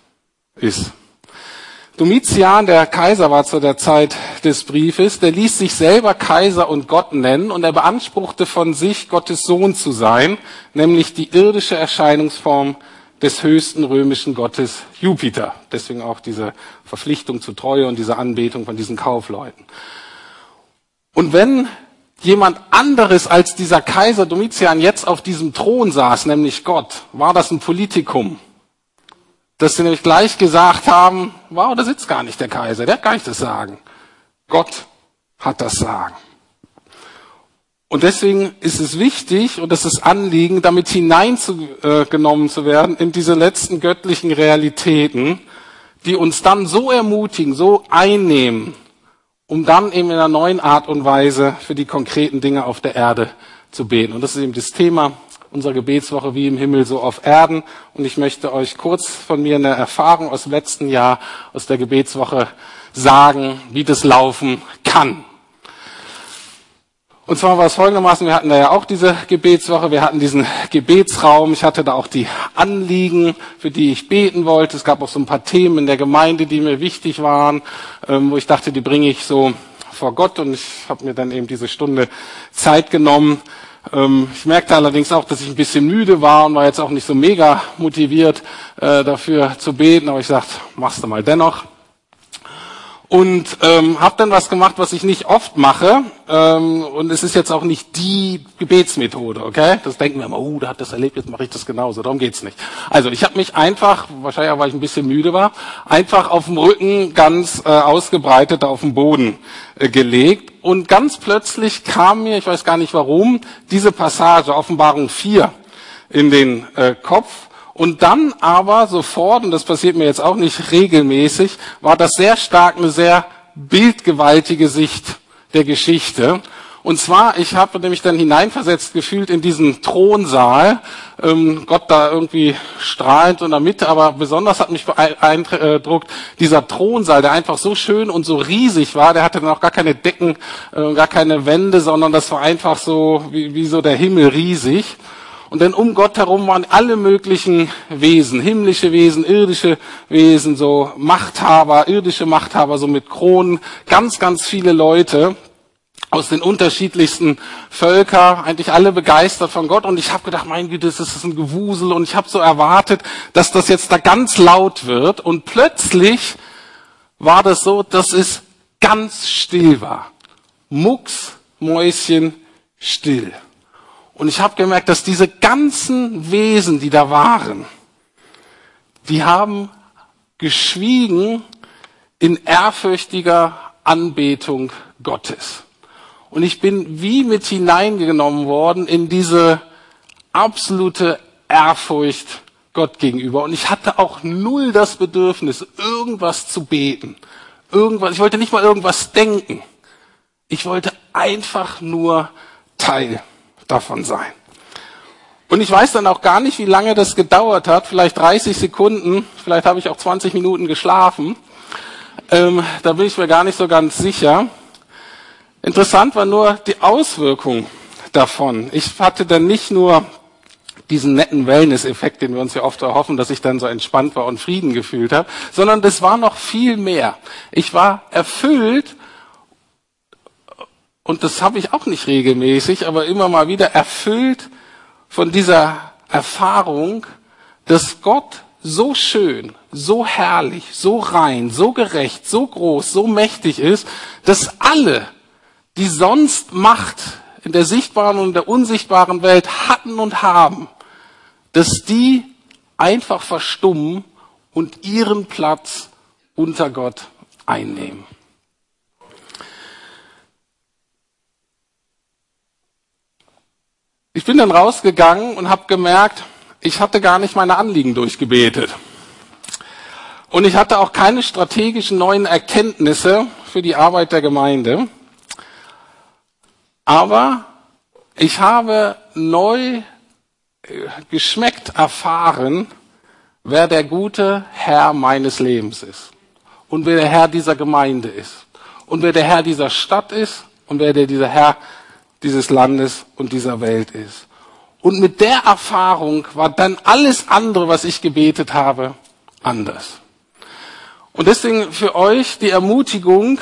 ist. Domitian, der Kaiser war zu der Zeit des Briefes, der ließ sich selber Kaiser und Gott nennen und er beanspruchte von sich, Gottes Sohn zu sein, nämlich die irdische Erscheinungsform des höchsten römischen Gottes Jupiter. Deswegen auch diese Verpflichtung zu Treue und diese Anbetung von diesen Kaufleuten. Und wenn jemand anderes als dieser Kaiser Domitian jetzt auf diesem Thron saß, nämlich Gott, war das ein Politikum. Dass sie nämlich gleich gesagt haben, wow, da sitzt gar nicht der Kaiser, der hat gar nicht das Sagen. Gott hat das Sagen. Und deswegen ist es wichtig und es ist Anliegen, damit hineingenommen zu werden in diese letzten göttlichen Realitäten, die uns dann so ermutigen, so einnehmen, um dann eben in einer neuen Art und Weise für die konkreten Dinge auf der Erde zu beten. Und das ist eben das Thema unserer Gebetswoche wie im Himmel so auf Erden. Und ich möchte euch kurz von mir eine Erfahrung aus dem letzten Jahr, aus der Gebetswoche sagen, wie das laufen kann. Und zwar war es folgendermaßen, wir hatten da ja auch diese Gebetswoche, wir hatten diesen Gebetsraum, ich hatte da auch die Anliegen, für die ich beten wollte. Es gab auch so ein paar Themen in der Gemeinde, die mir wichtig waren, ähm, wo ich dachte, die bringe ich so vor Gott und ich habe mir dann eben diese Stunde Zeit genommen. Ähm, ich merkte allerdings auch, dass ich ein bisschen müde war und war jetzt auch nicht so mega motiviert äh, dafür zu beten, aber ich sagte, machst du mal dennoch und ähm, habe dann was gemacht, was ich nicht oft mache. Ähm, und es ist jetzt auch nicht die Gebetsmethode, okay? Das denken wir immer, oh, der hat das erlebt, jetzt mache ich das genauso. Darum geht's nicht. Also ich habe mich einfach, wahrscheinlich auch, weil ich ein bisschen müde war, einfach auf dem Rücken ganz äh, ausgebreitet auf den Boden äh, gelegt. Und ganz plötzlich kam mir, ich weiß gar nicht warum, diese Passage, Offenbarung 4, in den äh, Kopf und dann aber sofort, und das passiert mir jetzt auch nicht regelmäßig, war das sehr stark eine sehr bildgewaltige Sicht der Geschichte. Und zwar, ich habe nämlich dann hineinversetzt gefühlt in diesen Thronsaal, ähm, Gott da irgendwie strahlend in der Mitte, aber besonders hat mich beeindruckt dieser Thronsaal, der einfach so schön und so riesig war, der hatte dann auch gar keine Decken, äh, gar keine Wände, sondern das war einfach so wie, wie so der Himmel riesig. Und dann um Gott herum waren alle möglichen Wesen, himmlische Wesen, irdische Wesen, so Machthaber, irdische Machthaber, so mit Kronen, ganz, ganz viele Leute aus den unterschiedlichsten Völker, eigentlich alle begeistert von Gott. Und ich habe gedacht, mein Güte, das ist ein Gewusel. Und ich habe so erwartet, dass das jetzt da ganz laut wird. Und plötzlich war das so, dass es ganz still war. Mucks, Mäuschen, still. Und ich habe gemerkt, dass diese ganzen Wesen, die da waren, die haben geschwiegen in ehrfürchtiger Anbetung Gottes. Und ich bin wie mit hineingenommen worden in diese absolute Ehrfurcht Gott gegenüber. Und ich hatte auch null das Bedürfnis, irgendwas zu beten. Irgendwas, ich wollte nicht mal irgendwas denken. Ich wollte einfach nur Teil davon sein. Und ich weiß dann auch gar nicht, wie lange das gedauert hat, vielleicht 30 Sekunden, vielleicht habe ich auch 20 Minuten geschlafen. Ähm, da bin ich mir gar nicht so ganz sicher. Interessant war nur die Auswirkung davon. Ich hatte dann nicht nur diesen netten Wellness-Effekt, den wir uns ja oft erhoffen, dass ich dann so entspannt war und Frieden gefühlt habe, sondern das war noch viel mehr. Ich war erfüllt und das habe ich auch nicht regelmäßig, aber immer mal wieder erfüllt von dieser Erfahrung, dass Gott so schön, so herrlich, so rein, so gerecht, so groß, so mächtig ist, dass alle, die sonst Macht in der sichtbaren und der unsichtbaren Welt hatten und haben, dass die einfach verstummen und ihren Platz unter Gott einnehmen. Ich bin dann rausgegangen und habe gemerkt, ich hatte gar nicht meine Anliegen durchgebetet. Und ich hatte auch keine strategischen neuen Erkenntnisse für die Arbeit der Gemeinde. Aber ich habe neu äh, geschmeckt erfahren, wer der gute Herr meines Lebens ist. Und wer der Herr dieser Gemeinde ist. Und wer der Herr dieser Stadt ist. Und wer der dieser Herr dieses Landes und dieser Welt ist. Und mit der Erfahrung war dann alles andere, was ich gebetet habe, anders. Und deswegen für euch die Ermutigung,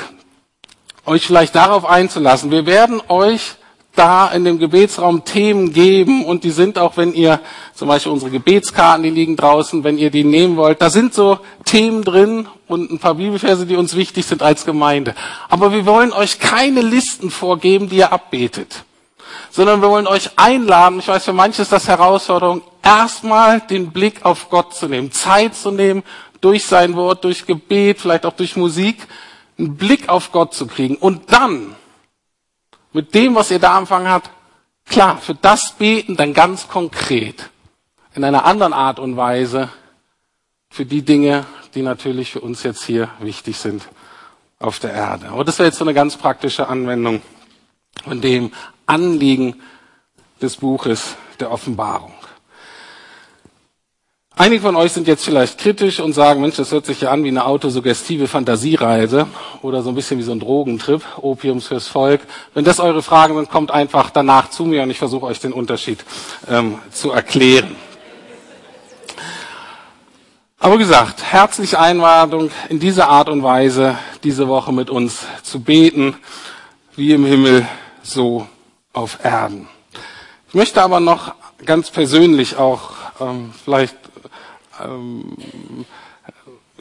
euch vielleicht darauf einzulassen. Wir werden euch da in dem Gebetsraum Themen geben und die sind auch, wenn ihr zum Beispiel unsere Gebetskarten, die liegen draußen, wenn ihr die nehmen wollt, da sind so Themen drin und ein paar Bibelverse, die uns wichtig sind als Gemeinde. Aber wir wollen euch keine Listen vorgeben, die ihr abbetet, sondern wir wollen euch einladen, ich weiß, für manche ist das Herausforderung, erstmal den Blick auf Gott zu nehmen, Zeit zu nehmen, durch sein Wort, durch Gebet, vielleicht auch durch Musik, einen Blick auf Gott zu kriegen und dann mit dem, was ihr da empfangen habt, klar, für das beten dann ganz konkret, in einer anderen Art und Weise, für die Dinge, die natürlich für uns jetzt hier wichtig sind auf der Erde. Aber das wäre jetzt so eine ganz praktische Anwendung von dem Anliegen des Buches der Offenbarung. Einige von euch sind jetzt vielleicht kritisch und sagen, Mensch, das hört sich ja an wie eine autosuggestive Fantasiereise oder so ein bisschen wie so ein Drogentrip, Opiums fürs Volk. Wenn das eure Fragen sind, kommt einfach danach zu mir und ich versuche euch den Unterschied ähm, zu erklären. Aber gesagt, herzliche Einladung, in dieser Art und Weise diese Woche mit uns zu beten, wie im Himmel, so auf Erden. Ich möchte aber noch ganz persönlich auch ähm, vielleicht ähm,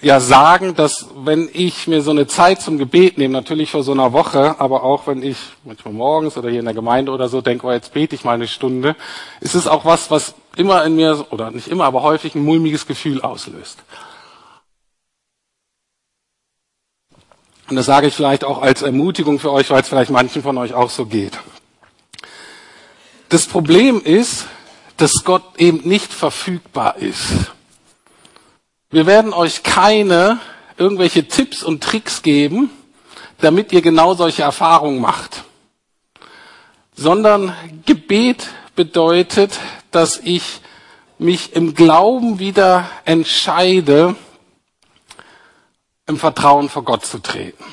ja sagen, dass wenn ich mir so eine Zeit zum Gebet nehme, natürlich vor so einer Woche, aber auch wenn ich manchmal morgens oder hier in der Gemeinde oder so denke, oh, jetzt bete ich mal eine Stunde, ist es auch was, was immer in mir, oder nicht immer, aber häufig ein mulmiges Gefühl auslöst. Und das sage ich vielleicht auch als Ermutigung für euch, weil es vielleicht manchen von euch auch so geht. Das Problem ist, dass Gott eben nicht verfügbar ist. Wir werden euch keine irgendwelche Tipps und Tricks geben, damit ihr genau solche Erfahrungen macht. Sondern Gebet bedeutet, dass ich mich im Glauben wieder entscheide, im Vertrauen vor Gott zu treten.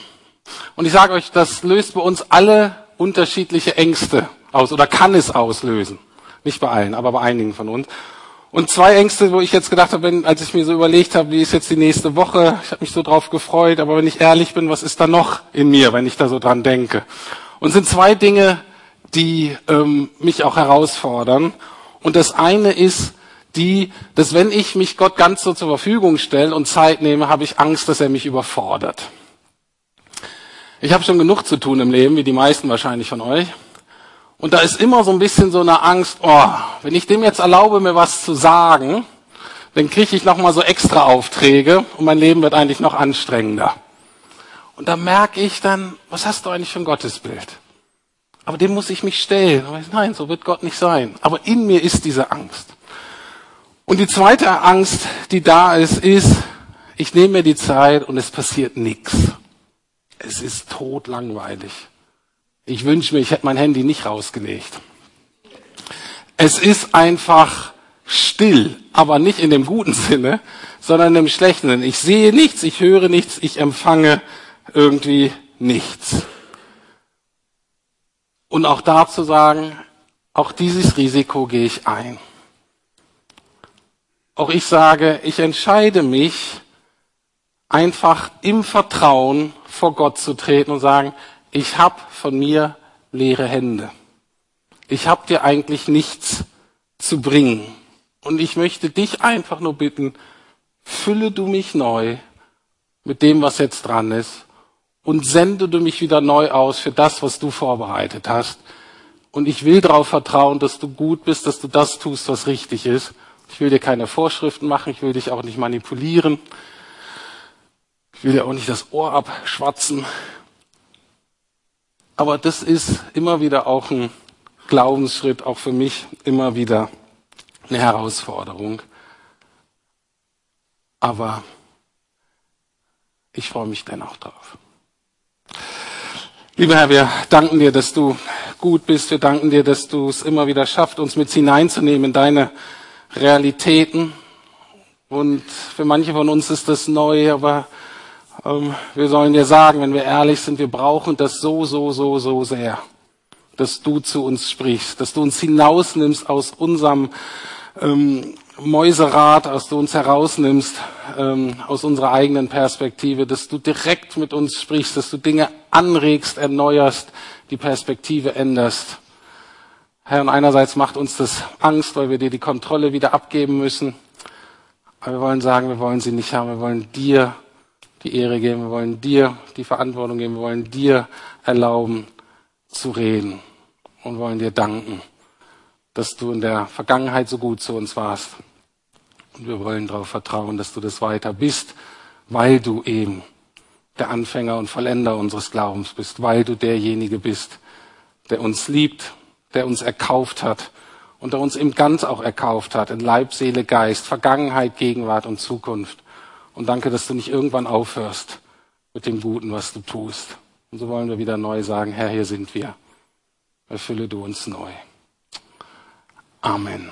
Und ich sage euch, das löst bei uns alle unterschiedliche Ängste aus oder kann es auslösen. Nicht bei allen, aber bei einigen von uns. Und zwei Ängste, wo ich jetzt gedacht habe, wenn, als ich mir so überlegt habe, wie ist jetzt die nächste Woche, ich habe mich so drauf gefreut, aber wenn ich ehrlich bin, was ist da noch in mir, wenn ich da so dran denke? Und sind zwei Dinge, die ähm, mich auch herausfordern. Und das eine ist die, dass wenn ich mich Gott ganz so zur Verfügung stelle und Zeit nehme, habe ich Angst, dass er mich überfordert. Ich habe schon genug zu tun im Leben, wie die meisten wahrscheinlich von euch. Und da ist immer so ein bisschen so eine Angst, oh, wenn ich dem jetzt erlaube, mir was zu sagen, dann kriege ich nochmal so extra Aufträge und mein Leben wird eigentlich noch anstrengender. Und da merke ich dann, was hast du eigentlich für ein Gottesbild? Aber dem muss ich mich stellen. Nein, so wird Gott nicht sein. Aber in mir ist diese Angst. Und die zweite Angst, die da ist, ist, ich nehme mir die Zeit und es passiert nichts. Es ist totlangweilig. Ich wünsche mir, ich hätte mein Handy nicht rausgelegt. Es ist einfach still, aber nicht in dem guten Sinne, sondern in dem schlechten Sinne. Ich sehe nichts, ich höre nichts, ich empfange irgendwie nichts. Und auch da zu sagen, auch dieses Risiko gehe ich ein. Auch ich sage, ich entscheide mich, einfach im Vertrauen vor Gott zu treten und sagen, ich habe von mir leere Hände. Ich habe dir eigentlich nichts zu bringen. Und ich möchte dich einfach nur bitten, fülle du mich neu mit dem, was jetzt dran ist und sende du mich wieder neu aus für das, was du vorbereitet hast. Und ich will darauf vertrauen, dass du gut bist, dass du das tust, was richtig ist. Ich will dir keine Vorschriften machen, ich will dich auch nicht manipulieren. Ich will dir auch nicht das Ohr abschwatzen. Aber das ist immer wieder auch ein Glaubensschritt, auch für mich immer wieder eine Herausforderung. Aber ich freue mich dennoch drauf. Lieber Herr, wir danken dir, dass du gut bist. Wir danken dir, dass du es immer wieder schaffst, uns mit hineinzunehmen in deine Realitäten. Und für manche von uns ist das neu, aber ähm, wir sollen dir sagen, wenn wir ehrlich sind, wir brauchen das so, so, so, so sehr, dass du zu uns sprichst, dass du uns hinausnimmst aus unserem ähm, Mäuserad, aus du uns herausnimmst ähm, aus unserer eigenen Perspektive, dass du direkt mit uns sprichst, dass du Dinge anregst, erneuerst, die Perspektive änderst. Herr, und einerseits macht uns das Angst, weil wir dir die Kontrolle wieder abgeben müssen. Aber wir wollen sagen, wir wollen sie nicht haben. Wir wollen dir die Ehre geben. Wir wollen dir die Verantwortung geben. Wir wollen dir erlauben zu reden und wollen dir danken, dass du in der Vergangenheit so gut zu uns warst. Und wir wollen darauf vertrauen, dass du das weiter bist, weil du eben der Anfänger und Vollender unseres Glaubens bist, weil du derjenige bist, der uns liebt, der uns erkauft hat und der uns im Ganz auch erkauft hat, in Leib, Seele, Geist, Vergangenheit, Gegenwart und Zukunft. Und danke, dass du nicht irgendwann aufhörst mit dem Guten, was du tust. Und so wollen wir wieder neu sagen, Herr, hier sind wir. Erfülle du uns neu. Amen.